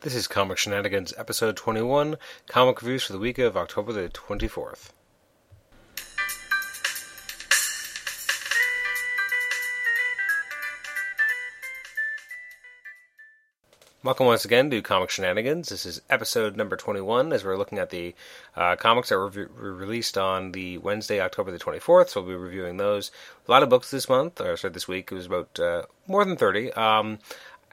This is Comic Shenanigans, episode 21, comic reviews for the week of October the 24th. Welcome once again to Comic Shenanigans. This is episode number 21 as we're looking at the uh, comics that were, re- released on the Wednesday, October the 24th. So we'll be reviewing those. A lot of books this month, or sorry, this week. It was about uh, more than 30. Um,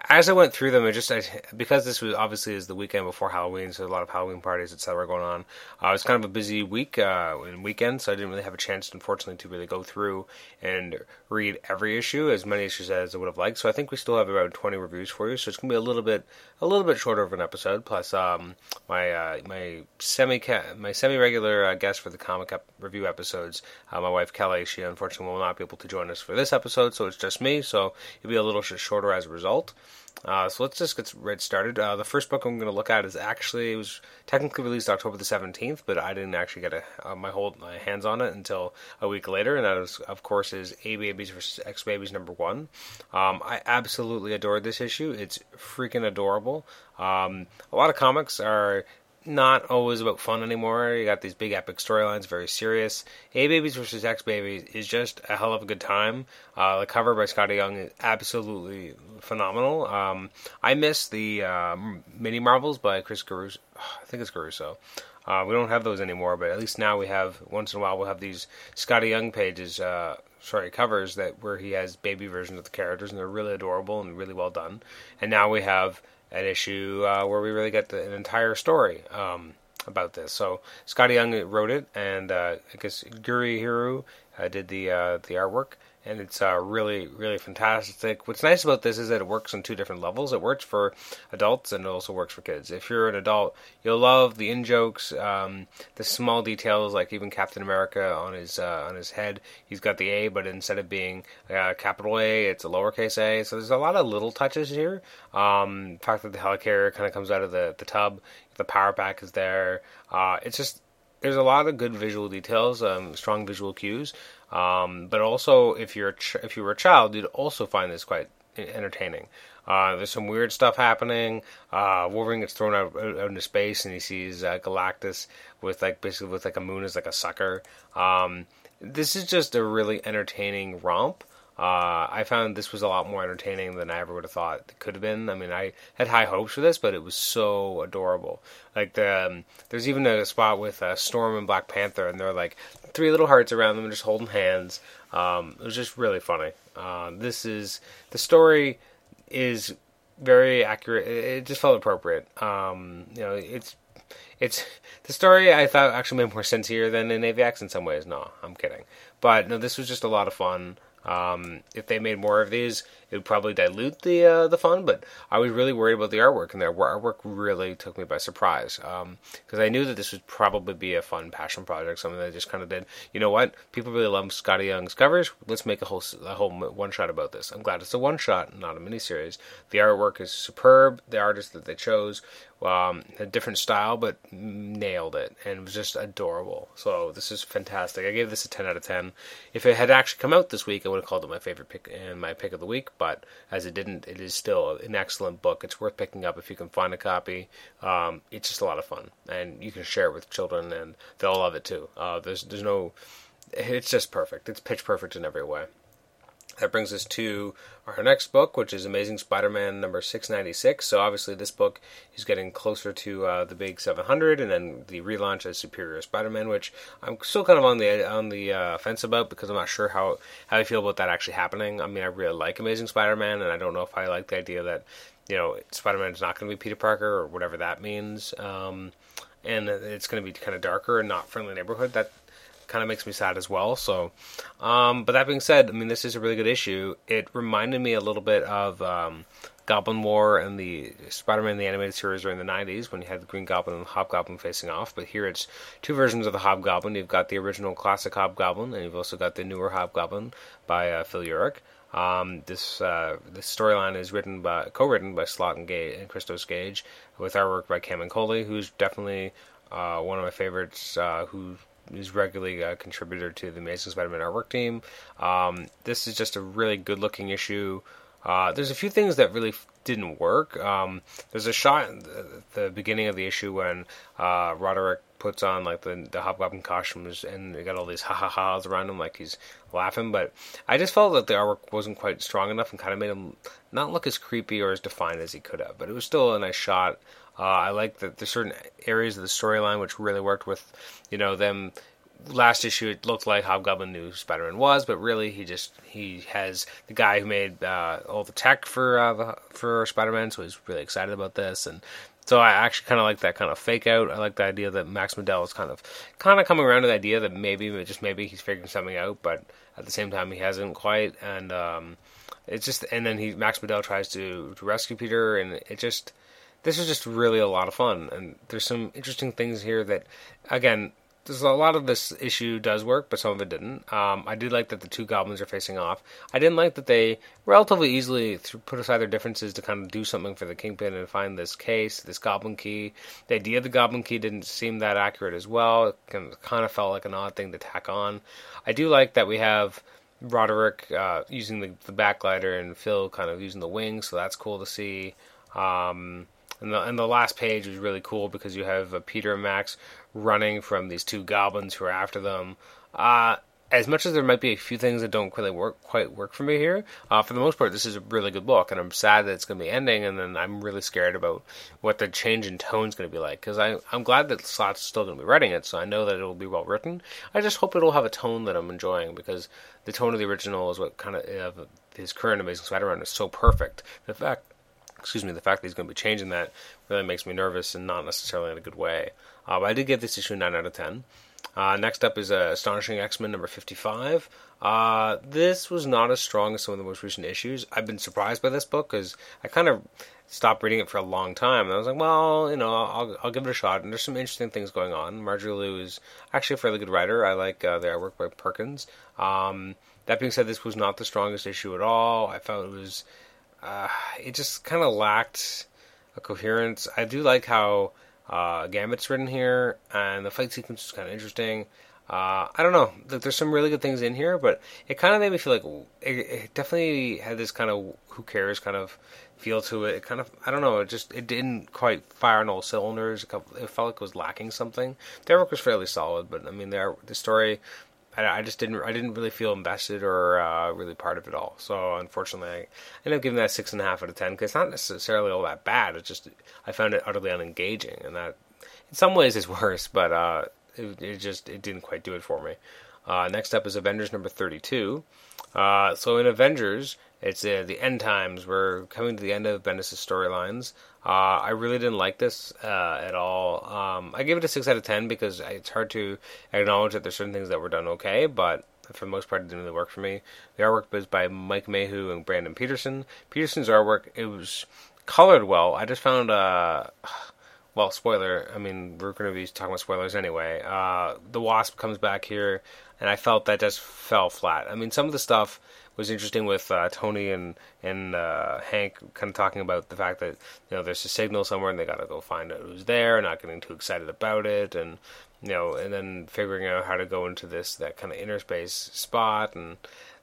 as I went through them, I just I, because this was obviously is the weekend before Halloween, so a lot of Halloween parties, etc., were going on. Uh, it was kind of a busy week uh, and weekend, so I didn't really have a chance, unfortunately, to really go through and read every issue, as many issues as I would have liked. So I think we still have about twenty reviews for you. So it's gonna be a little bit a little bit shorter of an episode. Plus, um, my uh, my semi my semi regular uh, guest for the comic review episodes, uh, my wife Kelly, she unfortunately will not be able to join us for this episode, so it's just me. So it'll be a little shorter as a result. Uh, so let's just get right started. Uh, the first book I'm going to look at is actually it was technically released October the 17th, but I didn't actually get a, uh, my hold my hands on it until a week later, and that is of course is A Babies vs X Babies number one. Um, I absolutely adored this issue. It's freaking adorable. Um, a lot of comics are not always about fun anymore. You got these big epic storylines, very serious. A Babies versus X Babies is just a hell of a good time. Uh, the cover by Skottie Young is absolutely phenomenal. Um, I miss the uh, mini Marvels by Chris Caruso. I think it's Caruso. Uh, we don't have those anymore, but at least now we have once in a while we'll have these Skottie Young pages, uh, sorry covers that where he has baby versions of the characters, and they're really adorable and really well done. And now we have an issue uh, where we really get the, an entire story um, about this. So Skottie Young wrote it, and uh, I guess Gurihiru uh, did the uh, the artwork and it's uh, really really fantastic. What's nice about this is that it works on two different levels. It works for adults and it also works for kids. If you're an adult, you'll love the in jokes, um, the small details, like even Captain America on his uh, on his head, he's got the A, but instead of being a capital A, it's a lowercase a. So there's a lot of little touches here. Um, the fact that the helicarrier kind of comes out of the the tub, the power pack is there. Uh, it's just there's a lot of good visual details, um, strong visual cues. Um, but also, if you're ch- if you were a child, you'd also find this quite entertaining. Uh, there's some weird stuff happening. Uh, Wolverine gets thrown out, out, into space, and he sees uh, Galactus with like basically with like a moon as like a sucker. Um, this is just a really entertaining romp. Uh, I found this was a lot more entertaining than I ever would have thought it could have been. I mean, I had high hopes for this, but it was so adorable. Like the um, there's even a spot with uh, Storm and Black Panther, and they're like three little hearts around them, just holding hands. Um, it was just really funny. Uh, this is the story is very accurate. It just felt appropriate. Um, you know, it's it's the story I thought actually made more sense here than in AVX in some ways. No, I'm kidding. But no, this was just a lot of fun. Um, if they made more of these, it would probably dilute the uh, the fun. But I was really worried about the artwork, and their artwork really took me by surprise because um, I knew that this would probably be a fun passion project, something that I just kind of did. You know what? People really love Skottie Young's covers. Let's make a whole a whole one shot about this. I'm glad it's a one shot, not a miniseries. The artwork is superb. The artist that they chose um, a different style, but nailed it, and it was just adorable. So this is fantastic. I gave this a ten out of ten. If it had actually come out this week, I would have called it my favorite pick and my pick of the week. But as it didn't, it is still an excellent book. It's worth picking up if you can find a copy. Um, it's just a lot of fun, and you can share it with children, and they'll love it too. Uh, there's there's no, it's just perfect. It's pitch perfect in every way. That brings us to our next book, which is Amazing Spider-Man number 696. So obviously, this book is getting closer to uh, the big 700, and then the relaunch as Superior Spider-Man, which I'm still kind of on the on the uh, fence about because I'm not sure how how I feel about that actually happening. I mean, I really like Amazing Spider-Man, and I don't know if I like the idea that you know Spider-Man is not going to be Peter Parker or whatever that means. Um, and it's going to be kind of darker and not friendly neighborhood. That kind of makes me sad as well. So, um, but that being said, I mean, this is a really good issue. It reminded me a little bit of um, Goblin War and the Spider-Man the animated series during the '90s when you had the Green Goblin and the Hobgoblin facing off. But here it's two versions of the Hobgoblin. You've got the original classic Hobgoblin, and you've also got the newer Hobgoblin by uh, Phil Urich. Um, this uh, this storyline is written by co-written by Slott and, Gage, and Christos Gage, with artwork by Camuncoli, who's definitely uh, one of my favorites. Uh, who is regularly a contributor to the Amazing Spider-Man artwork team. Um, this is just a really good-looking issue. Uh, there's a few things that really didn't work. Um, there's a shot at the beginning of the issue when uh, Roderick puts on like the the hobgoblin costumes and they got all these ha ha ha's around him like he's laughing. But I just felt that the artwork wasn't quite strong enough and kind of made him not look as creepy or as defined as he could have. But it was still a nice shot. Uh, I like that there's certain areas of the storyline which really worked with, you know, them. Last issue it looked like Hobgoblin knew Spider-Man was, but really he just he has the guy who made uh, all the tech for uh, for Spider-Man, so he's really excited about this, and so I actually kind of like that kind of fake out. I like the idea that Max Modell is kind of kind of coming around to the idea that maybe just maybe he's figuring something out, but at the same time he hasn't quite, and um, it's just and then he Max Modell tries to, to rescue Peter, and it just this is just really a lot of fun, and there's some interesting things here that again there's a lot of this issue does work, but some of it didn't. Um, I did like that the two goblins are facing off. I didn't like that they relatively easily put aside their differences to kind of do something for the kingpin and find this case, this goblin key. The idea of the goblin key didn't seem that accurate as well. It kind of felt like an odd thing to tack on. I do like that we have Roderick uh, using the, the backglider and Phil kind of using the wings, so that's cool to see. Um, and the and the last page was really cool because you have uh, Peter and Max running from these two goblins who are after them. Uh, as much as there might be a few things that don't really work quite work for me here, uh, for the most part, this is a really good book, and I'm sad that it's going to be ending, and then I'm really scared about what the change in tone is going to be like because I'm glad that Slott's still going to be writing it, so I know that it'll be well written. I just hope it'll have a tone that I'm enjoying because the tone of the original is what kind of uh, his current Amazing Spider-Man is so perfect. The fact excuse me, the fact that he's going to be changing that really makes me nervous and not necessarily in a good way. Uh, but I did give this issue 9 out of 10. Uh, next up is uh, Astonishing X Men number 55. Uh, this was not as strong as some of the most recent issues. I've been surprised by this book because I kind of stopped reading it for a long time. And I was like, well, you know, I'll, I'll give it a shot. And there's some interesting things going on. Marjorie Liu is actually a fairly good writer. I like uh, the artwork by Perkins. Um, that being said, this was not the strongest issue at all. I felt it was uh, it just kind of lacked a coherence. I do like how uh, Gambit's written here, and the fight sequence is kind of interesting. Uh, I don't know. There's some really good things in here, but it kind of made me feel like it, it, definitely had this kind of who cares kind of feel to it. It kind of I don't know. It just it didn't quite fire on all cylinders. It felt like it was lacking something. The work was fairly solid, but I mean the the story I, I just didn't I didn't really feel invested or uh, really part of it all. So unfortunately, I ended up giving that six and a half out of ten because it's not necessarily all that bad. It's just I found it utterly unengaging, and that in some ways is worse. But uh, it, it, just it didn't quite do it for me. Uh, next up is Avengers number thirty-two. Uh, so in Avengers, it's uh, the end times. We're coming to the end of Bendis' storylines. Uh, I really didn't like this uh, at all. Um, I give it a six out of ten because it's hard to acknowledge that there's certain things that were done okay, but for the most part, it didn't really work for me. The artwork was by Mike Mayhew and Brandon Peterson. Peterson's artwork it was colored well. I just found uh, well, spoiler. I mean, we're going to be talking about spoilers anyway. Uh, the Wasp comes back here, and I felt that just fell flat. I mean, some of the stuff was interesting with uh, Tony and and uh, Hank kind of talking about the fact that you know there's a signal somewhere and they got to go find out who's there, not getting too excited about it, and you know, and then figuring out how to go into this that kind of inner space spot, and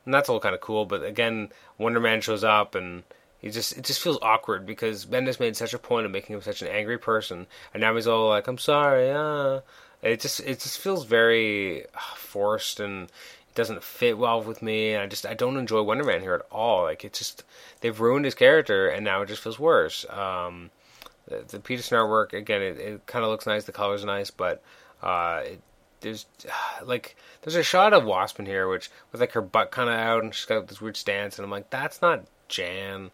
and that's all kind of cool. But again, Wonder Man shows up and. He just it just feels awkward because Bendis made such a point of making him such an angry person, and now he's all like, "I'm sorry," ah. It just it just feels very uh, forced and doesn't fit well with me. And I just I don't enjoy Wonder Man here at all. Like it's just they've ruined his character, and now it just feels worse. Um, the, the Peterson artwork again, it, it kind of looks nice. The color's nice, but uh, it, there's like there's a shot of Wasp in here, which with like her butt kind of out, and she's got this weird stance, and I'm like, that's not Jan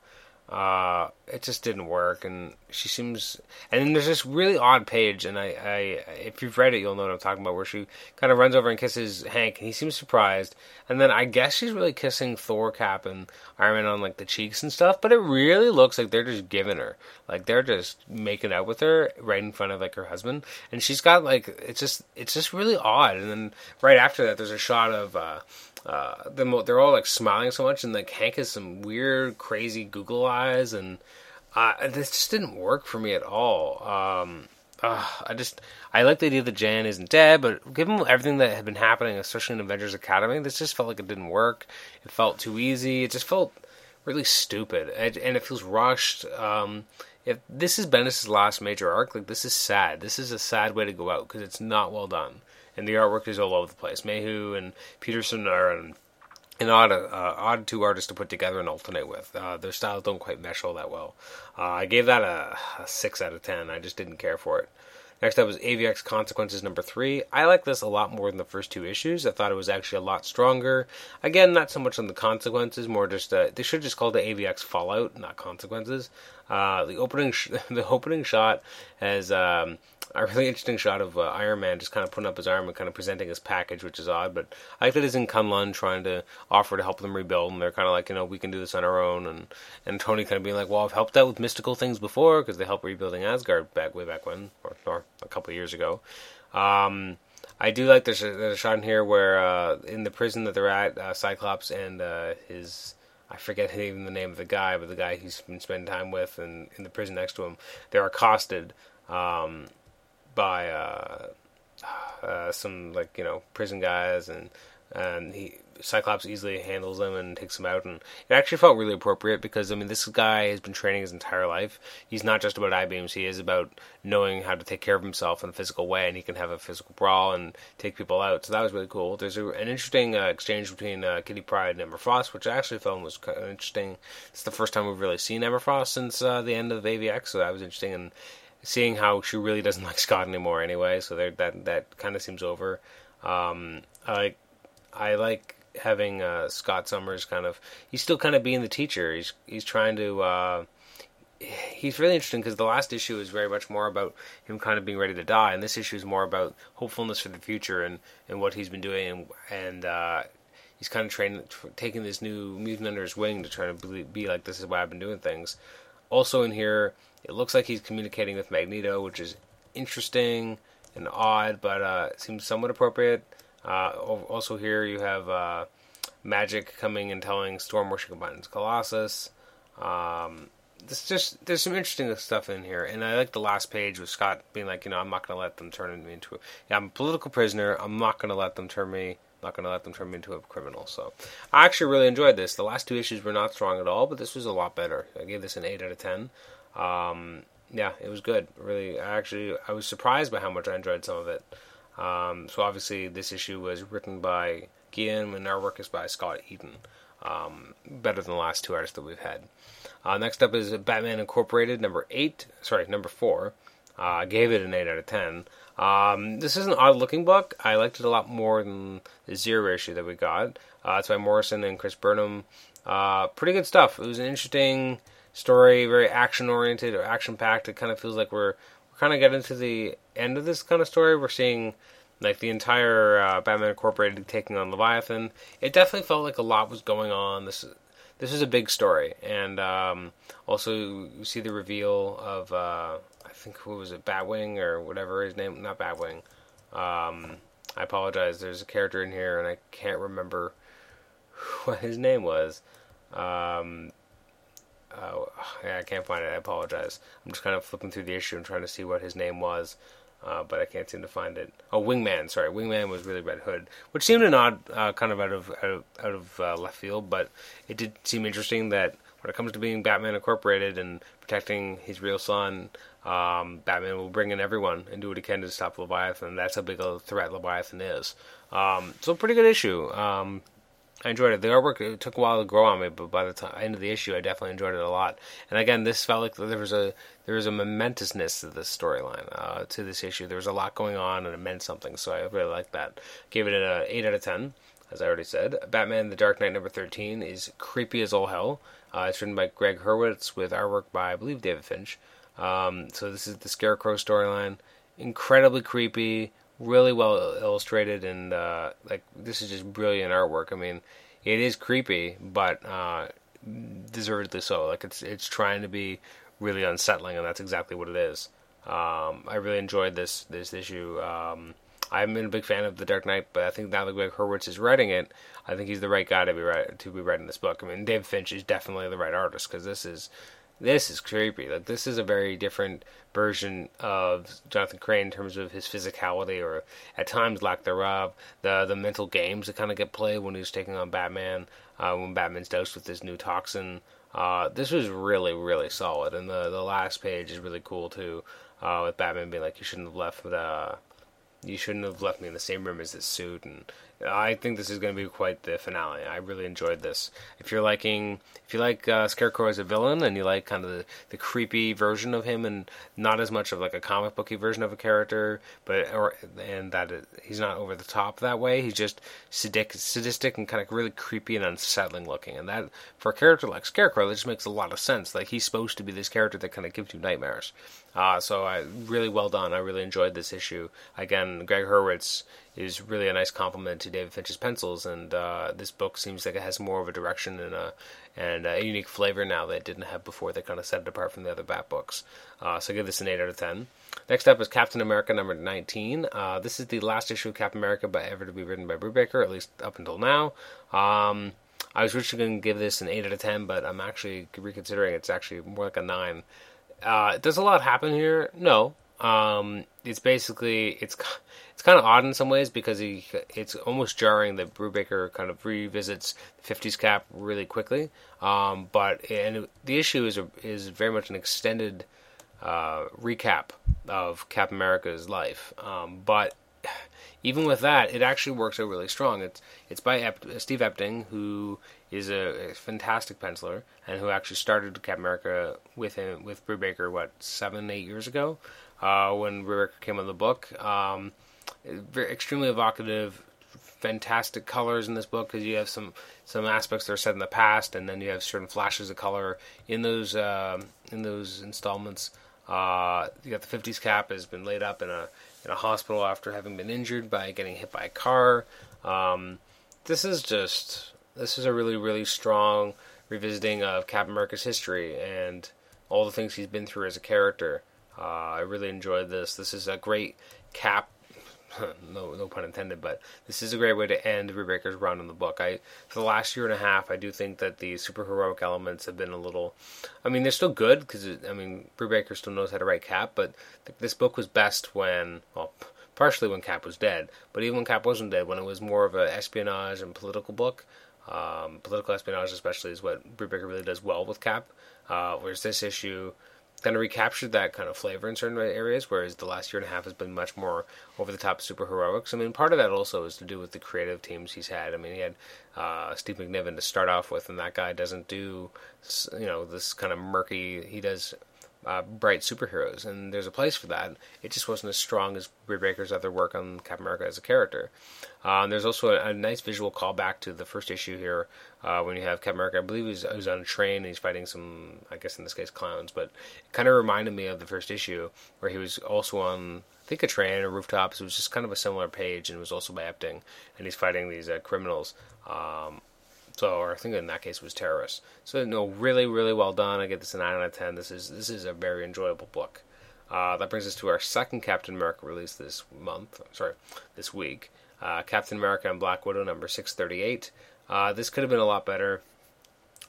uh, it just didn't work. And she seems, and then there's this really odd page, and I, I, if you've read it, you'll know what I'm talking about, where she kind of runs over and kisses Hank, and he seems surprised, and then I guess she's really kissing Thor, Cap, and Iron Man on like the cheeks and stuff, but it really looks like they're just giving her, like they're just making out with her right in front of like her husband, and she's got like it's just it's just really odd. And then right after that, there's a shot of. uh uh, they're all like smiling so much, and like Hank has some weird, crazy Google eyes, and uh, this just didn't work for me at all. Um, uh, I just I like the idea that Jan isn't dead, but given everything that had been happening, especially in Avengers Academy, this just felt like it didn't work. It felt too easy. It just felt really stupid, and it feels rushed. Um, if this is Bendis' last major arc, like this is sad. This is a sad way to go out because it's not well done, and the artwork is all over the place. Mayhew and Peterson are an, an odd, uh, odd two artists to put together and alternate with. Uh, their styles don't quite mesh all that well. Uh, I gave that a, a six out of ten. I just didn't care for it. Next up was AVX Consequences number three. I like this a lot more than the first two issues. I thought it was actually a lot stronger. Again, not so much on the consequences, more just uh, they should just call it AVX Fallout, not Consequences. Uh, the opening sh- the opening shot has um, a really interesting shot of uh, Iron Man just kind of putting up his arm and kind of presenting his package, which is odd. But I like that he's in Kunlun trying to offer to help them rebuild, and they're kind of like, you know, we can do this on our own. And and Tony kind of being like, well, I've helped out with mystical things before because they helped rebuilding Asgard back way back when, or, or a couple of years ago. Um, I do like there's a, there's a shot in here where uh, in the prison that they're at, uh, Cyclops and uh, his I forget even the name of the guy, but the guy he's been spending time with and in the prison next to him, they're accosted. Um, by uh, uh, some like you know prison guys, and and he Cyclops easily handles them and takes them out, and it actually felt really appropriate because I mean this guy has been training his entire life. He's not just about eye beams; he is about knowing how to take care of himself in a physical way, and he can have a physical brawl and take people out. So that was really cool. There's a, an interesting uh, exchange between uh, Kitty Pryde and Emma Frost, which I actually felt was kind of interesting. It's the first time we've really seen Emma Frost since uh, the end of AVX, so that was interesting and seeing how she really doesn't like Scott anymore anyway. So that that kind of seems over. Um, I I like having uh, Scott Summers kind of he's still kind of being the teacher. He's he's trying to. Uh, he's really interesting because the last issue is very much more about him kind of being ready to die, and this issue is more about hopefulness for the future and, and what he's been doing, and, and uh, he's kind of training, taking this new mutant under his wing to try to be like this is why I've been doing things. Also in here, it looks like he's communicating with Magneto, which is interesting and odd, but uh, seems somewhat appropriate. Uh, also, here you have uh, Magik coming and telling Storm where she combines Colossus. Um, this just there's some interesting stuff in here, and I like the last page with Scott being like, you know, I'm not going to let them turn me into. A, yeah, I'm a political prisoner. I'm not going to let them turn me. not going to let them turn me into a criminal. So, I actually really enjoyed this. The last two issues were not strong at all, but this was a lot better. I gave this an eight out of ten. Um, yeah, it was good. Really, I actually I was surprised by how much I enjoyed some of it. Um, so obviously, this issue was written by Gillen and our work is by Scott Eaton. Um, better than the last two artists that we've had. Uh, next up is Batman Incorporated, number eight. Sorry, number four. Uh, I gave it an eight out of ten. Um, this is an odd looking book. I liked it a lot more than the zero issue that we got. Uh, it's by Morrison and Chris Burnham. Uh, pretty good stuff. It was an interesting story, very action oriented or action packed. It kind of feels like we're we're kind of getting to the end of this kind of story. We're seeing like the entire uh, Batman Incorporated taking on Leviathan. It definitely felt like a lot was going on. This this is a big story, and um, also you see the reveal of uh, I think who was it, Batwing or whatever his name, not Batwing. Um, I apologize. There's a character in here, and I can't remember what his name was. Um, uh, I can't find it. I apologize. I'm just kind of flipping through the issue and trying to see what his name was, uh, but I can't seem to find it. Oh, Wingman. Sorry, Wingman was really Red Hood, which seemed an odd, uh, kind of out of out of, out of uh, left field, but it did seem interesting that when it comes to being Batman Incorporated and protecting his real son, um, Batman will bring in everyone and do what he can to stop Leviathan. That's how big a threat Leviathan is. Um, so, a pretty good issue. Um, I enjoyed it. The artwork it took a while to grow on me, but by the time, end of the issue, I definitely enjoyed it a lot. And again, this felt like there was a there was a momentousness to this storyline, uh, to this issue. There was a lot going on, and it meant something. So I really liked that. Gave it an eight out of ten, as I already said. Batman: The Dark Knight number thirteen is creepy as all hell. Uh, it's written by Gregg Hurwitz with artwork by I believe David Finch. Um, so this is the Scarecrow storyline. Incredibly creepy, really well illustrated and uh, like this is just brilliant artwork. I mean, it is creepy, but uh, deservedly so. Like it's it's trying to be really unsettling, and that's exactly what it is. Um, I really enjoyed this this issue. Um, I'm a big fan of The Dark Knight, but I think now that Gregg Hurwitz is writing it, I think he's the right guy to be to be writing this book. I mean, Dave Finch is definitely the right artist because this is this is creepy. Like this is a very different version of Jonathan Crane in terms of his physicality, or at times lack thereof. The the mental games that kind of get played when he's taking on Batman, uh, when Batman's dosed with this new toxin. Uh, this was really really solid, and the the last page is really cool too, uh, with Batman being like, "You shouldn't have left the." You shouldn't have left me in the same room as this suit, and I think this is going to be quite the finale. I really enjoyed this. If you're liking, if you like uh, Scarecrow as a villain, and you like kind of the, the creepy version of him, and not as much of like a comic booky version of a character, but or and that it, he's not over the top that way. He's just sadistic, sadistic and kind of really creepy and unsettling looking. And that for a character like Scarecrow, that just makes a lot of sense. Like he's supposed to be this character that kind of gives you nightmares. Uh, so I really well done. I really enjoyed this issue. Again, Gregg Hurwitz is really a nice compliment to David Finch's pencils, and uh, this book seems like it has more of a direction and a and a unique flavor now that it didn't have before. That kind of set it apart from the other Bat books. Uh, so I give this an eight out of ten. Next up is Captain America number 19. Uh, this is the last issue of Captain America by ever to be written by Brubaker, at least up until now. Um, I was originally going to give this an 8 out of 10, but I'm actually reconsidering it's actually more like a 9. Uh, does a lot happen here? No. Um, it's basically it's it's kind of odd in some ways because he it's almost jarring that Brubaker kind of revisits the 50s cap really quickly. Um, but and the issue is a, is very much an extended uh, recap of Cap America's life. Um, but even with that, it actually works out really strong. It's it's by Ep- Steve Epting, who is a, a, fantastic penciler and who actually started Cap America with him with Brubaker what seven eight years ago uh, when Brubaker came on the book. Um, very extremely evocative, fantastic colors in this book because you have some some aspects that are set in the past, and then you have certain flashes of color in those uh, in those installments. Uh, you got the 50s cap has been laid up in a in a hospital after having been injured by getting hit by a car. Um, this is just this is a really really strong revisiting of Captain America's history and all the things he's been through as a character. Uh, I really enjoyed this. This is a great Cap no no pun intended, but this is a great way to end Brubaker's run in the book. I for the last year and a half, I do think that the superheroic elements have been a little. I mean, they're still good because I mean Brubaker still knows how to write Cap, but th- this book was best when well. Partially when Cap was dead, but even when Cap wasn't dead, when it was more of an espionage and political book, um, political espionage especially is what Brubaker really does well with Cap. Uh, whereas this issue, kind of recaptured that kind of flavor in certain areas, whereas the last year and a half has been much more over the top super heroics. I mean, part of that also is to do with the creative teams he's had. I mean, he had uh, Steve McNiven to start off with, and that guy doesn't do, you know, this kind of murky. He does uh, bright superheroes, and there's a place for that. It just wasn't as strong as Brubaker's other work on Captain America as a character. Uh, there's also a, a, nice visual callback to the first issue here uh, when you have Captain America. I believe he's, he's on a train and he's fighting some, I guess in this case, clowns, but it kind of reminded me of the first issue where he was also on. I think a train or rooftops. It was just kind of a similar page, and it was also by Epting, and he's fighting these uh, criminals. Um, so, or I think in that case was terrorists. So, no, really, really well done. I get this a nine out of ten. This is this is a very enjoyable book. Uh, that brings us to our second Captain America release this month. Sorry, this week. Uh, Captain America and Black Widow number six thirty eight. Uh, this could have been a lot better.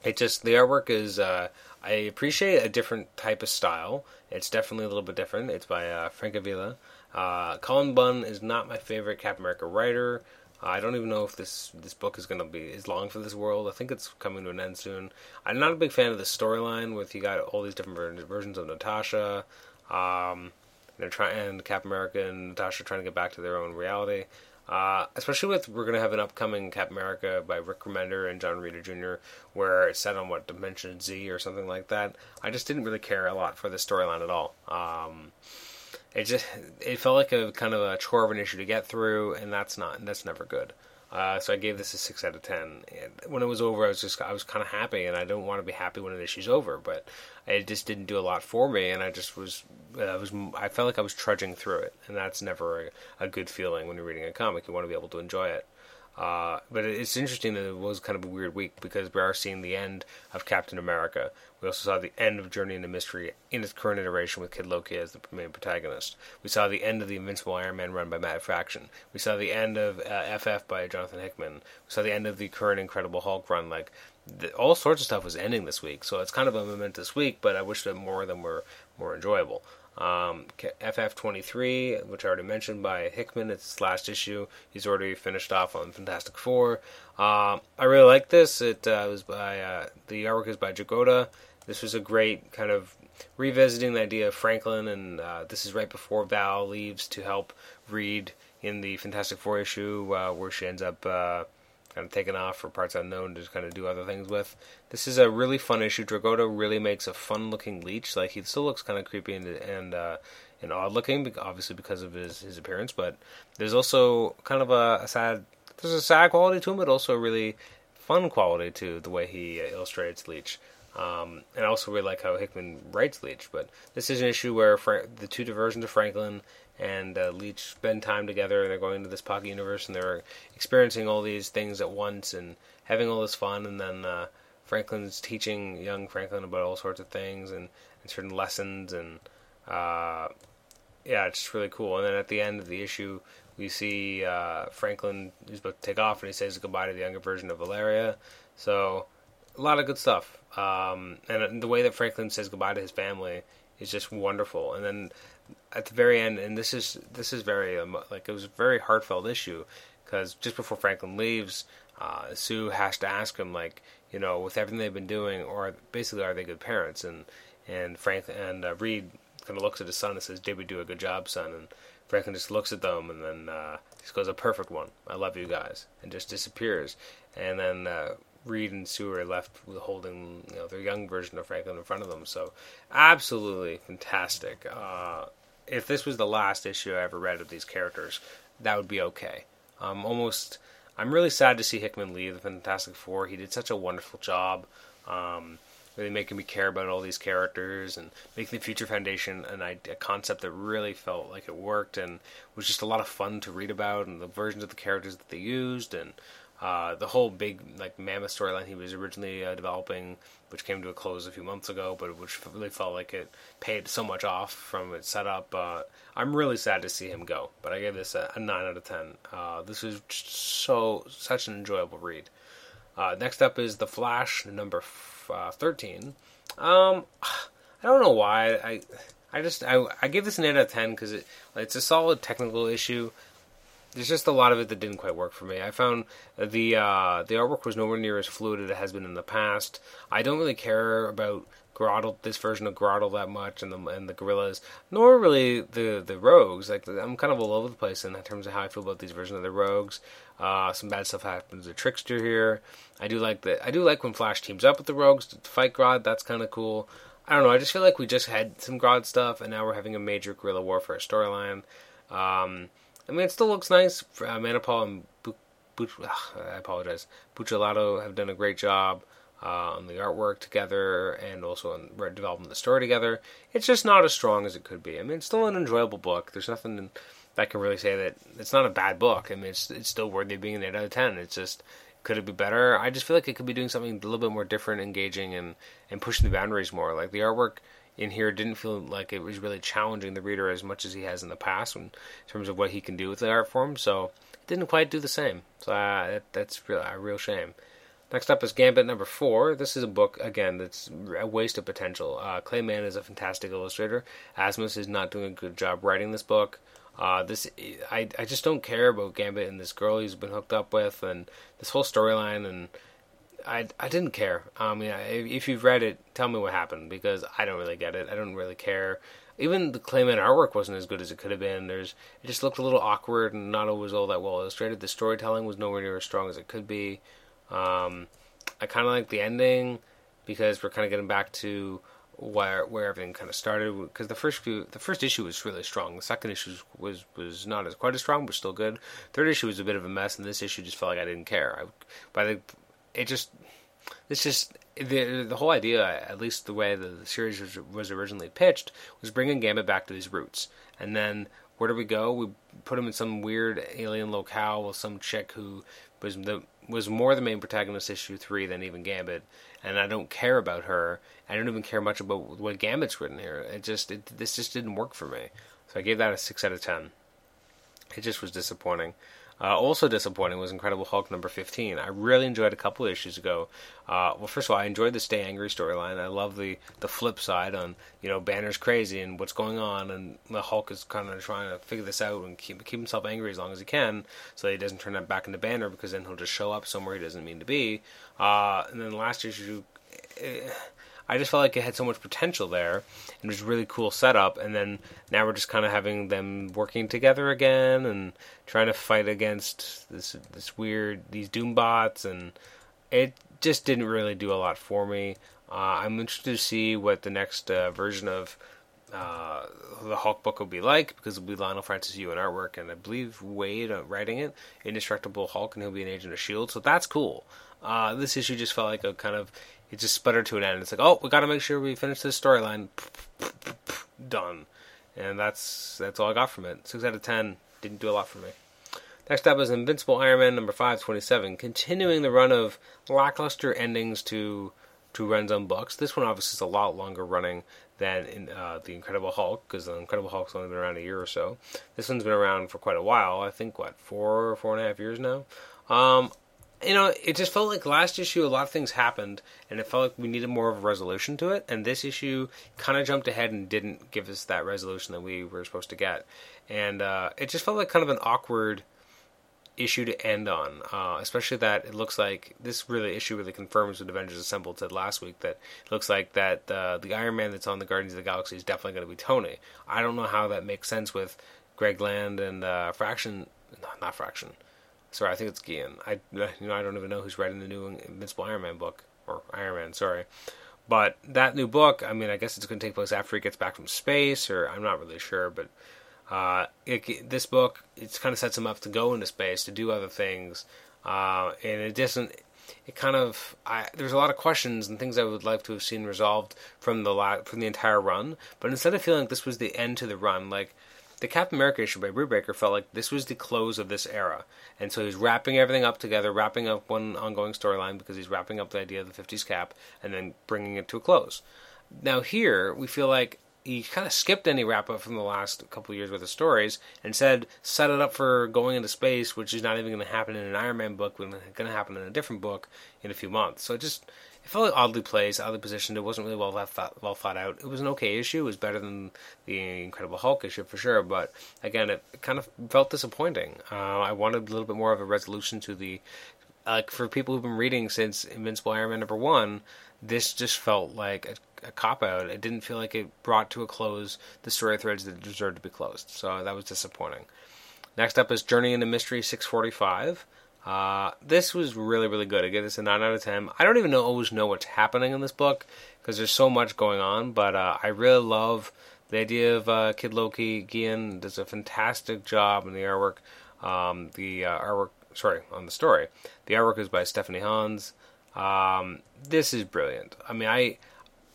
It just the artwork is. Uh, I appreciate a different type of style. It's definitely a little bit different. It's by uh, Francavilla. Uh, Cullen Bunn is not my favorite Captain America writer. I don't even know if this this book is going to be as long for this world. I think it's coming to an end soon. I'm not a big fan of the storyline with you got all these different versions of Natasha, um, they're trying and Cap America and Natasha trying to get back to their own reality. Uh, especially with we're going to have an upcoming Cap America by Rick Remender and John Romita Jr., where it's set on what Dimension Z or something like that. I just didn't really care a lot for the storyline at all. Um, it just it felt like a kind of a chore of an issue to get through, and that's not that's never good. Uh, so I gave this a six out of ten. When it was over, I was just I was kind of happy, and I don't want to be happy when an issue's over, but it just didn't do a lot for me, and I just was I was I felt like I was trudging through it, and that's never a, a good feeling when you're reading a comic. You want to be able to enjoy it. Uh, but it's interesting that it was kind of a weird week because we are seeing the end of Captain America. We also saw the end of Journey into Mystery in its current iteration with Kid Loki as the main protagonist. We saw the end of the Invincible Iron Man run by Matt Fraction. We saw the end of uh, FF by Jonathan Hickman. We saw the end of the current Incredible Hulk run. Like the, all sorts of stuff was ending this week, so it's kind of a momentous week. But I wish that more of them were more enjoyable. Um, FF23, which I already mentioned by Hickman, it's his last issue. He's already finished off on Fantastic Four. Uh, I really like this. It uh, was by uh, the artwork is by Dragotta. This was a great kind of revisiting the idea of Franklin, and uh, this is right before Val leaves to help Reed in the Fantastic Four issue, uh, where she ends up uh, kind of taken off for parts unknown to kind of do other things with. This is a really fun issue. Dragotta really makes a fun looking leech. Like he still looks kind of creepy and and, uh, and odd looking, obviously because of his his appearance. But there's also kind of a, a, sad there's a sad quality to him, but also a really fun quality to the way he illustrates leech. Um, and I also really like how Hickman writes Leech. But this is an issue where Fra- the two diversions of Franklin and uh, Leech spend time together. And they're going into this pocket universe and they're experiencing all these things at once and having all this fun. And then uh, Franklin's teaching young Franklin about all sorts of things and, and certain lessons. And uh, yeah, it's just really cool. And then at the end of the issue, we see uh, Franklin who's about to take off and he says goodbye to the younger version of Valeria. So a lot of good stuff. Um, and the way that Franklin says goodbye to his family is just wonderful. And then at the very end, and this is this is very um, like it was a very heartfelt issue because just before Franklin leaves, uh, Sue has to ask him like you know with everything they've been doing, or basically are they good parents? And and Frank and uh, Reed kind of looks at his son and says, "Did we do a good job, son?" And Franklin just looks at them and then uh, he goes, "A perfect one. I love you guys," and just disappears. And then uh, Reed and Sue are left holding you know their young version of Franklin in front of them. So absolutely fantastic. Uh, if this was the last issue I ever read of these characters, that would be okay. Um, almost, I'm really sad to see Hickman leave the Fantastic Four. He did such a wonderful job, um, really making me care about all these characters and making the Future Foundation an, a concept that really felt like it worked and was just a lot of fun to read about and the versions of the characters that they used and uh, the whole big like mammoth storyline he was originally uh, developing, which came to a close a few months ago, but which really felt like it paid so much off from its setup. Uh, I'm really sad to see him go, but I gave this a, a nine out of ten. Uh, this was so such an enjoyable read. Uh, next up is the Flash number f- thirteen. Um, I don't know why I. I just I, I give this an eight out of ten because it it's a solid technical issue there's just a lot of it that didn't quite work for me. I found the uh, the artwork was nowhere near as fluid as it has been in the past. I don't really care about Grottle, this version of Grottle that much, and the and the gorillas, nor really the the rogues. Like I'm kind of all over the place in terms of how I feel about these versions of the rogues. Uh, some bad stuff happens to Trickster here. I do like that. I do like when Flash teams up with the rogues to fight Grodd. That's kind of cool. I don't know. I just feel like we just had some Grodd stuff, and now we're having a major guerrilla warfare storyline. Um, I mean, it still looks nice. Uh, Manapul and Bu- I apologize. Buccellato have done a great job uh, on the artwork together and also on developing the story together. It's just not as strong as it could be. I mean, it's still an enjoyable book. There's nothing that can really say that it's not a bad book. I mean, it's it's still worthy of being an 8 out of 10. It's just could it be better? I just feel like it could be doing something a little bit more different, engaging, and and pushing the boundaries more. Like the artwork in here didn't feel like it was really challenging the reader as much as he has in the past in terms of what he can do with the art form. So it didn't quite do the same. So uh, that, that's a real shame. Next up is Gambit number four. This is a book again that's a waste of potential. Uh, Clay Mann is a fantastic illustrator. Asmus is not doing a good job writing this book. Uh, this I I just don't care about Gambit and this girl he's been hooked up with and this whole storyline and I, I didn't care. I mean, if you've read it, tell me what happened because I don't really get it. I don't really care. Even the Clay Mann artwork wasn't as good as it could have been. There's it just looked a little awkward and not always all that well illustrated. The storytelling was nowhere near as strong as it could be. Um, I kind of like the ending because we're kind of getting back to where where everything kind of started. Because the first few, the first issue was really strong. The second issue was was not as quite as strong, but still good. Third issue was a bit of a mess, and this issue just felt like I didn't care. I, by the it just it's just the the whole idea, at least the way the series was, originally pitched, was bringing Gambit back to his roots. And then where do we go? We put him in some weird alien locale with some chick who was the was more the main protagonist issue three than even Gambit, and I don't care about her. I don't even care much about what Gambit's written here. It just it, this just didn't work for me. So I gave that a six out of ten. It just was disappointing. Uh, also disappointing was Incredible Hulk number 15. I really enjoyed a couple issues ago. Uh, well, first of all, I enjoyed the Stay Angry storyline. I love the, the flip side on, you know, Banner's crazy and what's going on, and the Hulk is kind of trying to figure this out and keep, keep himself angry as long as he can so he doesn't turn that back into Banner because then he'll just show up somewhere he doesn't mean to be. Uh, and then the last issue. Eh, I just felt like it had so much potential there, and it was really cool setup. And then now we're just kind of having them working together again and trying to fight against this this weird these Doom bots, and it just didn't really do a lot for me. Uh, I'm interested to see what the next uh, version of uh, the Hulk book will be like because it'll be Leinil Francis Yu in artwork, and I believe Waid uh, writing it, Indestructible Hulk, and he'll be an agent of Shield. So that's cool. Uh, this issue just felt like a kind of it just sputtered to an end. It's like, oh, we got to make sure we finish this storyline. Done, and that's that's all I got from it. Six out of ten. Didn't do a lot for me. Next up is Invincible Iron Man number five twenty seven, continuing the run of lackluster endings to to runs on books. This one obviously is a lot longer running than in uh, the Incredible Hulk because the Incredible Hulk's only been around a year or so. This one's been around for quite a while. I think what four four and a half years now. Um, you know, it just felt like last issue a lot of things happened, and it felt like we needed more of a resolution to it. And this issue kind of jumped ahead and didn't give us that resolution that we were supposed to get. And uh, it just felt like kind of an awkward issue to end on, uh, especially that it looks like this really issue really confirms what Avengers Assembled said last week that it looks like that uh, the Iron Man that's on the Guardians of the Galaxy is definitely going to be Tony. I don't know how that makes sense with Greg Land and uh, Fraction, no, not Fraction. Sorry, I think it's Gillen. I you know I don't even know who's writing the new Invincible Iron Man book or Iron Man. Sorry, but that new book. I mean, I guess it's going to take place after he gets back from space, or I'm not really sure. But uh, it, this book it kind of sets him up to go into space to do other things, uh, and it doesn't. It kind of I, there's a lot of questions and things I would like to have seen resolved from the la- from the entire run. But instead of feeling like this was the end to the run, like the Captain America issue by Brubaker felt like this was the close of this era. And so he's wrapping everything up together, wrapping up one ongoing storyline because he's wrapping up the idea of the 50s cap and then bringing it to a close. Now, here, we feel like he kind of skipped any wrap up from the last couple years worth of stories and said set it up for going into space, which is not even going to happen in an Iron Man book, but going to happen in a different book in a few months. So it just it felt oddly placed, oddly positioned. It wasn't really well thought, well thought out. It was an okay issue. It was better than the Incredible Hulk issue for sure. But again, it kind of felt disappointing. Uh, I wanted a little bit more of a resolution to the like for people who've been reading since Invincible Iron Man number one. This just felt like a, a cop out. It didn't feel like it brought to a close the story threads that deserved to be closed. So that was disappointing. Next up is Journey into Mystery 645. Uh, this was really, really good. I give this a 9 out of 10. I don't even know, always know what's happening in this book because there's so much going on, but uh, I really love the idea of uh, Kid Loki. Gillen does a fantastic job in the artwork. Um, the uh, artwork, sorry, on the story. The artwork is by Stephanie Hans. Um, this is brilliant. I mean, I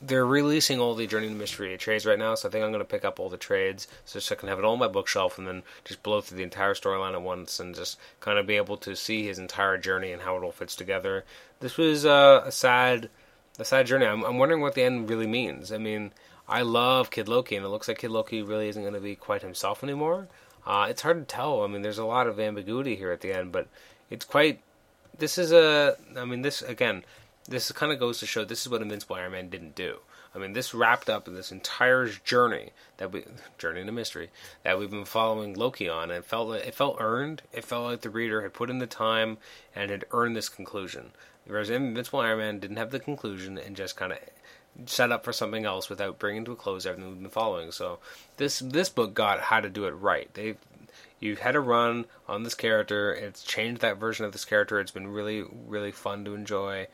they're releasing all the Journey to Mystery trades right now, so I think I'm going to pick up all the trades so, I can have it all on my bookshelf and then just blow through the entire storyline at once and just kind of be able to see his entire journey and how it all fits together. This was uh, a sad, a sad journey. I'm, I'm wondering what the end really means. I mean, I love Kid Loki, and it looks like Kid Loki really isn't going to be quite himself anymore. Uh, it's hard to tell. I mean, there's a lot of ambiguity here at the end, but it's quite. This is a. I mean, this again this kind of goes to show this is what Invincible Iron Man didn't do. I mean, this wrapped up this entire journey that we journey into mystery that we've been following Loki on, and it felt it felt earned. It felt like the reader had put in the time and had earned this conclusion. Whereas Invincible Iron Man didn't have the conclusion and just kind of set up for something else without bringing to a close everything we've been following. So this this book got how to do it right. They you had a run on this character. It's changed that version of this character. It's been really really fun to enjoy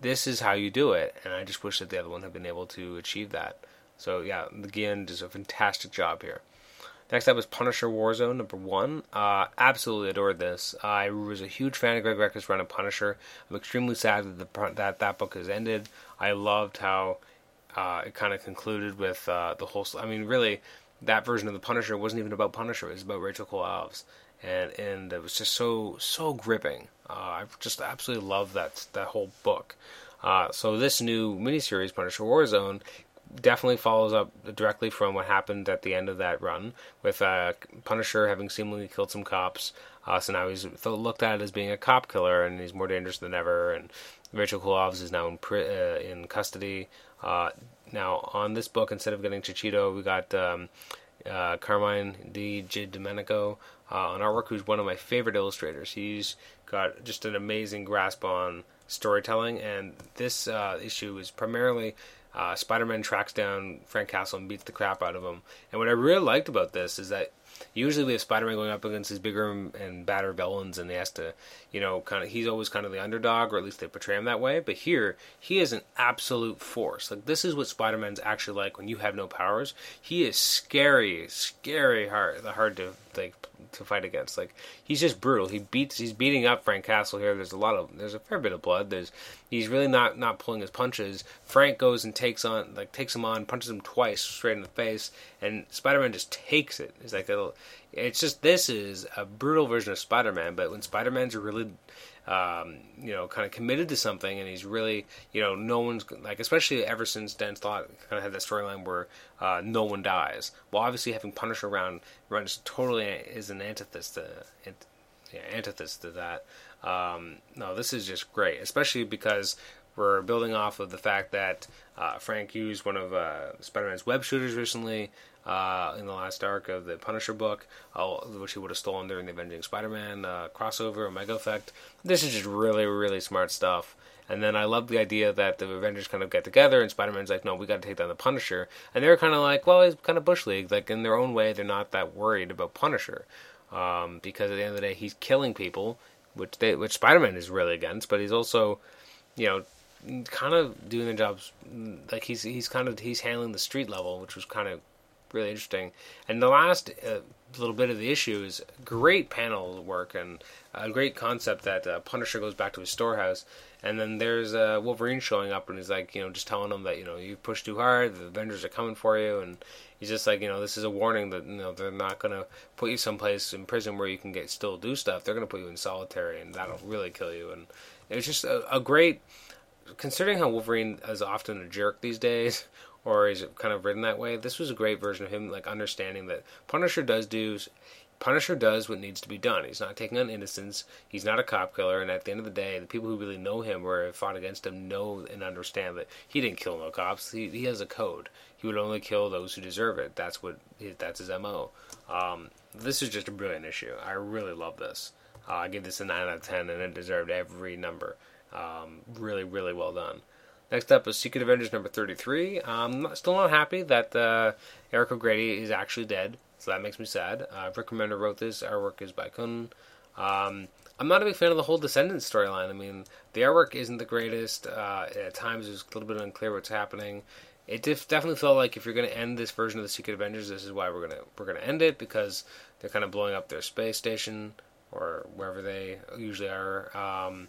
this is how you do it, and I just wish that the other one had been able to achieve that. So yeah, again, does a fantastic job here. Next up is Punisher Warzone number one. Uh, absolutely adored this. I was a huge fan of Greg Rucka's run of Punisher. I'm extremely sad that the, that that book has ended. I loved how uh, it kind of concluded with uh, the whole. I mean, really, that version of the Punisher wasn't even about Punisher. It was about Rachel Cole Alves, and and it was just so so gripping. Uh, I just absolutely love that that whole book. Uh, so this new miniseries, Punisher Warzone, definitely follows up directly from what happened at the end of that run, with uh, Punisher having seemingly killed some cops. Uh, so now he's looked at as being a cop killer, and he's more dangerous than ever. And Rachel Cole Alves is now in uh, in custody. Uh, now on this book, instead of getting Checchetto, we got um, uh, Carmine Di Domenico uh, on artwork, who's one of my favorite illustrators. He's got just an amazing grasp on storytelling, and this uh, issue is primarily uh, Spider-Man tracks down Frank Castle and beats the crap out of him. And what I really liked about this is that usually we have Spider-Man going up against these bigger and badder villains, and he has to, you know, kind of he's always kind of the underdog, or at least they portray him that way. But here, he is an absolute force. Like this is what Spider-Man's actually like when you have no powers. He is scary, scary hard, hard to like to fight against. Like he's just brutal. He beats. He's beating up Frank Castle here. There's a lot of. There's a fair bit of blood. There's. He's really not not pulling his punches. Frank goes and takes on like takes him on, punches him twice straight in the face, and Spider-Man just takes it. It's like a. It's just this is a brutal version of Spider-Man, but when Spider-Man's really um, you know, kind of committed to something, and he's really, you know, no one's like, especially ever since Dan Slott kind of had that storyline where uh, no one dies. Well, obviously having Punisher around runs totally is an antithesis to, yeah, antithesis to that. Um, no, this is just great, especially because we're building off of the fact that uh, Frank used one of uh, Spider-Man's web shooters recently uh, in the last arc of the Punisher book, uh, which he would have stolen during the Avenging Spider-Man uh, crossover, Omega Effect. This is just really, really smart stuff. And then I love the idea that the Avengers kind of get together, and Spider-Man's like, "No, we got to take down the Punisher." And they're kind of like, "Well, he's kind of bush league. Like in their own way, they're not that worried about Punisher, um, because at the end of the day, he's killing people, which they, which Spider-Man is really against. But he's also, you know, kind of doing the jobs like he's he's kind of he's handling the street level, which was kind of really interesting. And the last uh, little bit of the issue is great panel work and a great concept that uh, Punisher goes back to his storehouse, and then there's uh, Wolverine showing up and he's like, you know, just telling him that you know you pushed too hard, the Avengers are coming for you, and he's just like, you know, this is a warning that you know they're not gonna put you someplace in prison where you can get still do stuff. They're gonna put you in solitary, and that'll really kill you. And it's just a, a great considering how Wolverine is often a jerk these days, or is it kind of written that way? This was a great version of him, like understanding that Punisher does do. Punisher does what needs to be done. He's not taking on innocence. He's not a cop killer. And at the end of the day, the people who really know him or have fought against him know and understand that he didn't kill no cops. He, he has a code. He would only kill those who deserve it. That's what that's his mo. Um, this is just a brilliant issue. I really love this. Uh, I give this a nine out of ten, and it deserved every number. Um, really, really well done. Next up is Secret Avengers number 33. I'm not, still not happy that uh, Eric O'Grady is actually dead, so that makes me sad. Uh, Rick Remender wrote this. Artwork is by Kuhn. Um, I'm not a big fan of the whole Descendants storyline. I mean, the artwork isn't the greatest. Uh, at times, it's a little bit unclear what's happening. It def- definitely felt like if you're going to end this version of the Secret Avengers, this is why we're gonna we're gonna end it because they're kind of blowing up their space station or wherever they usually are. Um,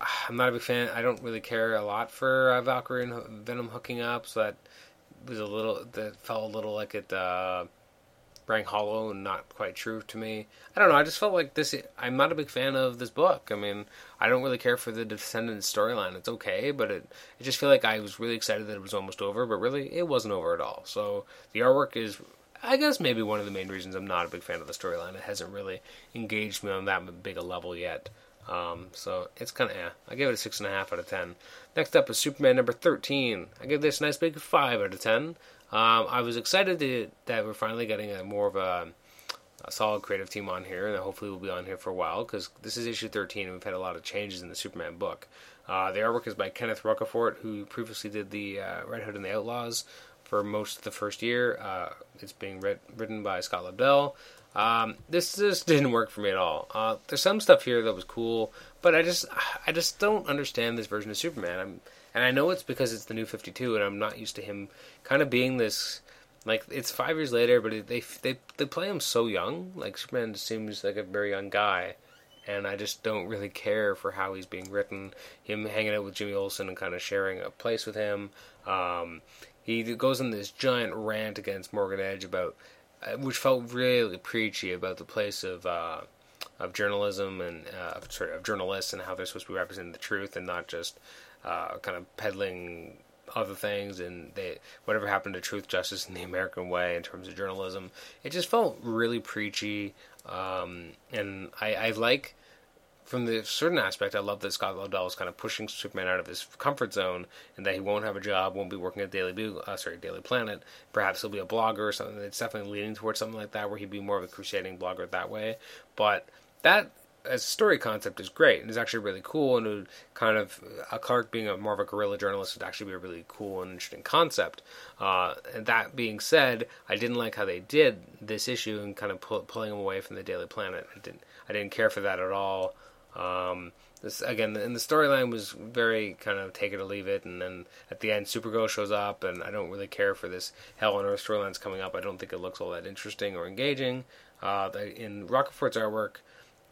I'm not a big fan. I don't really care a lot for uh, Valkyrie and Venom hooking up, so that was a little that felt a little like it uh, rang hollow and not quite true to me. I don't know. I just felt like this. I'm not a big fan of this book. I mean, I don't really care for the Descendants storyline. It's okay, but it I just feel like I was really excited that it was almost over, but really it wasn't over at all. So the artwork is. I guess maybe one of the main reasons I'm not a big fan of the storyline. It hasn't really engaged me on that big a level yet. Um, so it's kind of eh. I give it a six and a half out of ten. Next up is Superman number thirteen. I give this a nice big five out of ten. Um, I was excited to, that we're finally getting a more of a, a, solid creative team on here, and hopefully we'll be on here for a while because this is issue thirteen, and we've had a lot of changes in the Superman book. Uh, the artwork is by Kenneth Rocafort, who previously did the uh, Red Hood and the Outlaws for most of the first year. Uh, it's being read, written by Scott Lobdell. Um, this just didn't work for me at all. Uh, there's some stuff here that was cool, but I just I just don't understand this version of Superman. I'm, and I know it's because it's the new 52, and I'm not used to him kind of being this. Like it's five years later, but they they they play him so young. Like Superman seems like a very young guy, and I just don't really care for how he's being written. Him hanging out with Jimmy Olsen and kind of sharing a place with him. Um, he goes on this giant rant against Morgan Edge about which felt really preachy about the place of uh, of journalism and uh, sorry of journalists and how they're supposed to be representing the truth and not just uh, kind of peddling other things and they whatever happened to truth, justice, in the American way in terms of journalism. It just felt really preachy, um, and I, I like from the certain aspect, I love that Scott Lobdell is kind of pushing Superman out of his comfort zone, and that he won't have a job, won't be working at Daily Bugle, uh, sorry, Daily Planet. Perhaps he'll be a blogger or something. It's definitely leaning towards something like that, where he'd be more of a crusading blogger that way. But that as a story concept is great and it's actually really cool and would kind of a Clark being a more of a guerrilla journalist would actually be a really cool and interesting concept. Uh, and that being said, I didn't like how they did this issue and kind of pull, pulling him away from the Daily Planet. I didn't I didn't care for that at all. Um, this again, and the storyline was very kind of take it or leave it, and then at the end, Supergirl shows up, and I don't really care for this Hell on Earth storylines coming up. I don't think it looks all that interesting or engaging. Uh, in Rocafort's artwork,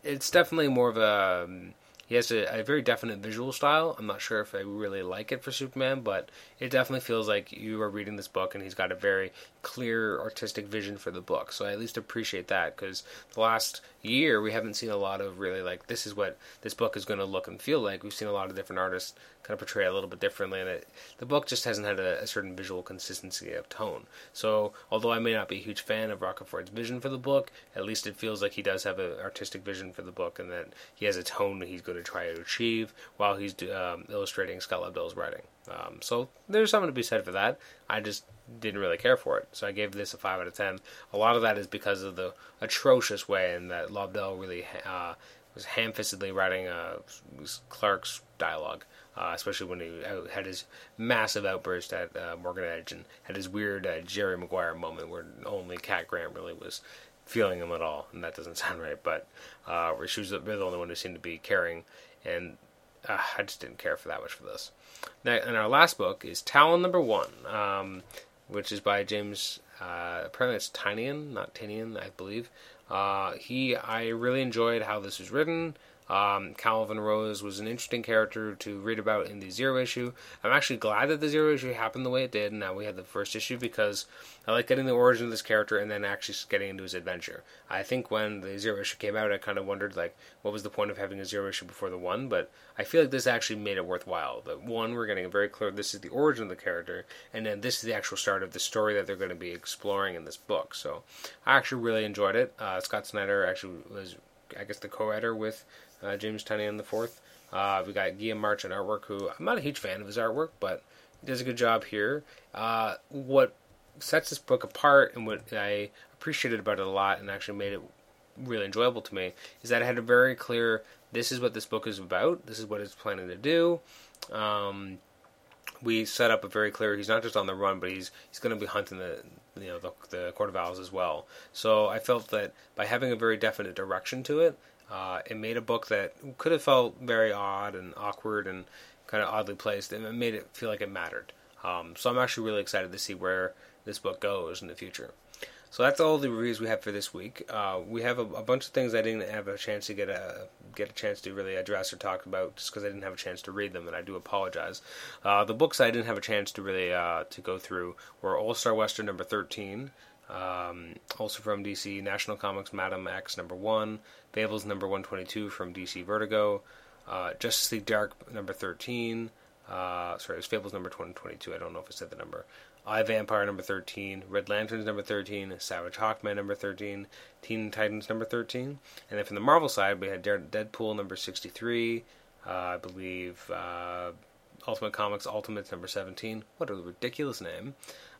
it's definitely more of a. Um, he has a, a, very definite visual style. I'm not sure if I really like it for Superman, but it definitely feels like you are reading this book and he's got a very clear artistic vision for the book. So I at least appreciate that because the last year we haven't seen a lot of really like this is what this book is going to look and feel like. We've seen a lot of different artists kind of portray it a little bit differently, and it, the book just hasn't had a, a, certain visual consistency of tone. So although I may not be a huge fan of Rocafort vision for the book, at least it feels like he does have an artistic vision for the book, and that he has a tone that he's going to try to achieve while he's um, illustrating Scott Lobdell's writing. Um, so there's something to be said for that. I just didn't really care for it, so I gave this a five out of ten. A lot of that is because of the atrocious way in that Lobdell really uh, was ham-fistedly writing uh, Clark's dialogue, uh, especially when he had his massive outburst at uh, Morgan Edge and had his weird uh, Jerry Maguire moment where only Cat Grant really was feeling him at all, and that doesn't sound right. But uh, where she was the only one who seemed to be caring, and uh, I just didn't care for that much for this. Now, and our last book is Talon Number One, um, which is by James. Uh, apparently, it's Tynion, not Tinian, I believe. Uh, he, I really enjoyed how this was written. Um, Calvin Rose was an interesting character to read about in the Zero issue. I'm actually glad that the Zero issue happened the way it did, and that we had the first issue because I like getting the origin of this character and then actually getting into his adventure. I think when the Zero issue came out, I kind of wondered like, what was the point of having a Zero issue before the one? But I feel like this actually made it worthwhile. The one, we're getting very clear this is the origin of the character, and then this is the actual start of the story that they're going to be exploring in this book. So I actually really enjoyed it. Uh, Scott Snyder actually was, I guess, the co-writer with uh, James Tynion the fourth. Uh, we got Guillaume March on artwork, who I'm not a huge fan of his artwork, but he does a good job here. Uh, what sets this book apart and what I appreciated about it a lot and actually made it really enjoyable to me is that it had a very clear this is what this book is about, this is what it's planning to do. Um, we set up a very clear he's not just on the run, but he's he's going to be hunting the you know the, the Court of Owls as well. So I felt that by having a very definite direction to it, uh, it made a book that could have felt very odd and awkward and kind of oddly placed, and it made it feel like it mattered. Um, so I'm actually really excited to see where this book goes in the future. So that's all the reviews we have for this week. Uh, we have a, a, bunch of things I didn't have a chance to get a get a chance to really address or talk about just because I didn't have a chance to read them, and I do apologize. Uh, the books I didn't have a chance to really uh, to go through were All Star Western number thirteen, um, also from DC National Comics Madam X number one, Fables number 122 from DC Vertigo, uh, Justice League Dark number 13. Uh, sorry, it was Fables number 122. I don't know if I said the number. I Vampire number 13, Red Lanterns number 13, Savage Hawkman number 13, Teen Titans number 13. And then from the Marvel side, we had Deadpool number 63, uh, I believe uh, Ultimate Comics Ultimates number 17. What a ridiculous name.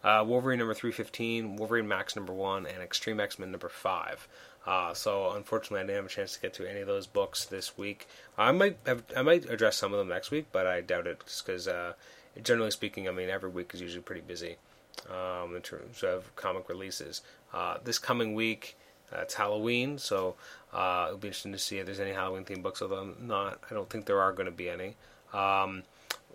Uh, Wolverine number 315, Wolverine Max number 1, and Extreme X Men number 5. Uh, so unfortunately, I didn't have a chance to get to any of those books this week. I might have, I might address some of them next week, but I doubt it, just because uh, generally speaking, I mean every week is usually pretty busy um, in terms of comic releases. Uh, this coming week, uh, it's Halloween, so uh, it'll be interesting to see if there's any Halloween themed books. Although I'm not, I don't think there are going to be any. Um,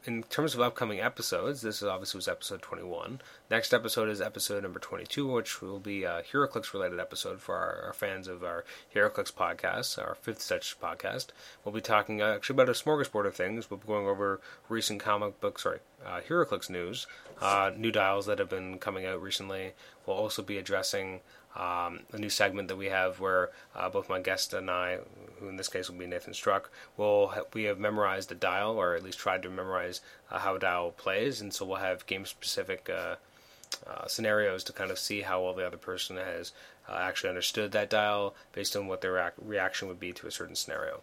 in terms of upcoming episodes, this is obviously was episode 21. Next episode is episode number 22, which will be a HeroClix related episode for our, our, fans of our HeroClix podcast, our fifth such podcast. We'll be talking uh, actually about a smorgasbord of things. We'll be going over recent comic book, sorry, uh, HeroClix news, uh, new dials that have been coming out recently. We'll also be addressing um, a new segment that we have where uh, both my guest and I, who in this case will be Nathan Struck, will we have memorized the dial, or at least tried to memorize uh, how a dial plays, and so we'll have game specific uh, uh, scenarios to kind of see how well the other person has uh, actually understood that dial based on what their reac- reaction would be to a certain scenario.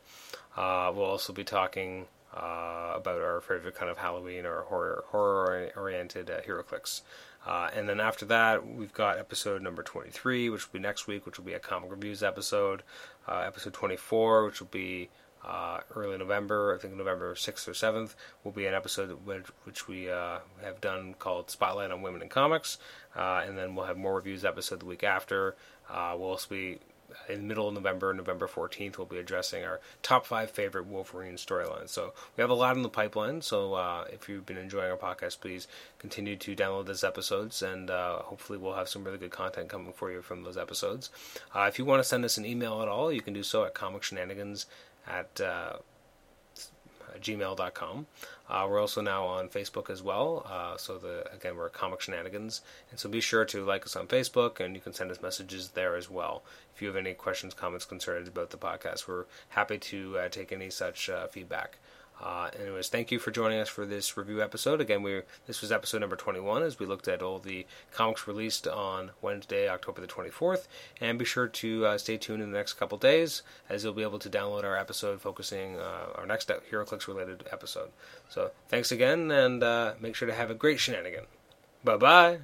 Uh, we'll also be talking uh, about our favorite kind of Halloween or horror horror oriented uh, clicks, Uh, and then after that, we've got episode number 23, which will be next week, which will be a comic reviews episode. Uh, episode 24, which will be uh, early November, I think November 6th or 7th, will be an episode which, which we uh, have done called Spotlight on Women in Comics. Uh, and then we'll have more reviews episode the week after. Uh, we'll also be in the middle of November, November 14th, we'll be addressing our top five favorite Wolverine storylines. So we have a lot in the pipeline. So uh, if you've been enjoying our podcast, please continue to download those episodes, and uh, hopefully we'll have some really good content coming for you from those episodes. Uh, if you want to send us an email at all, you can do so at comicshenanigans at uh, gmail.com. Uh, we're also now on Facebook as well. Uh, so the again we're Comic Shenanigans, and so be sure to like us on Facebook, and you can send us messages there as well. If you have any questions, comments, concerns about the podcast, we're happy to uh, take any such uh, feedback. Uh, anyways, thank you for joining us for this review episode. Again, we this was episode number 21 as we looked at all the comics released on Wednesday, October the 24th. And be sure to uh, stay tuned in the next couple days as you'll be able to download our episode focusing uh, our next HeroClix related episode. So thanks again, and uh, make sure to have a great shenanigan. Bye bye.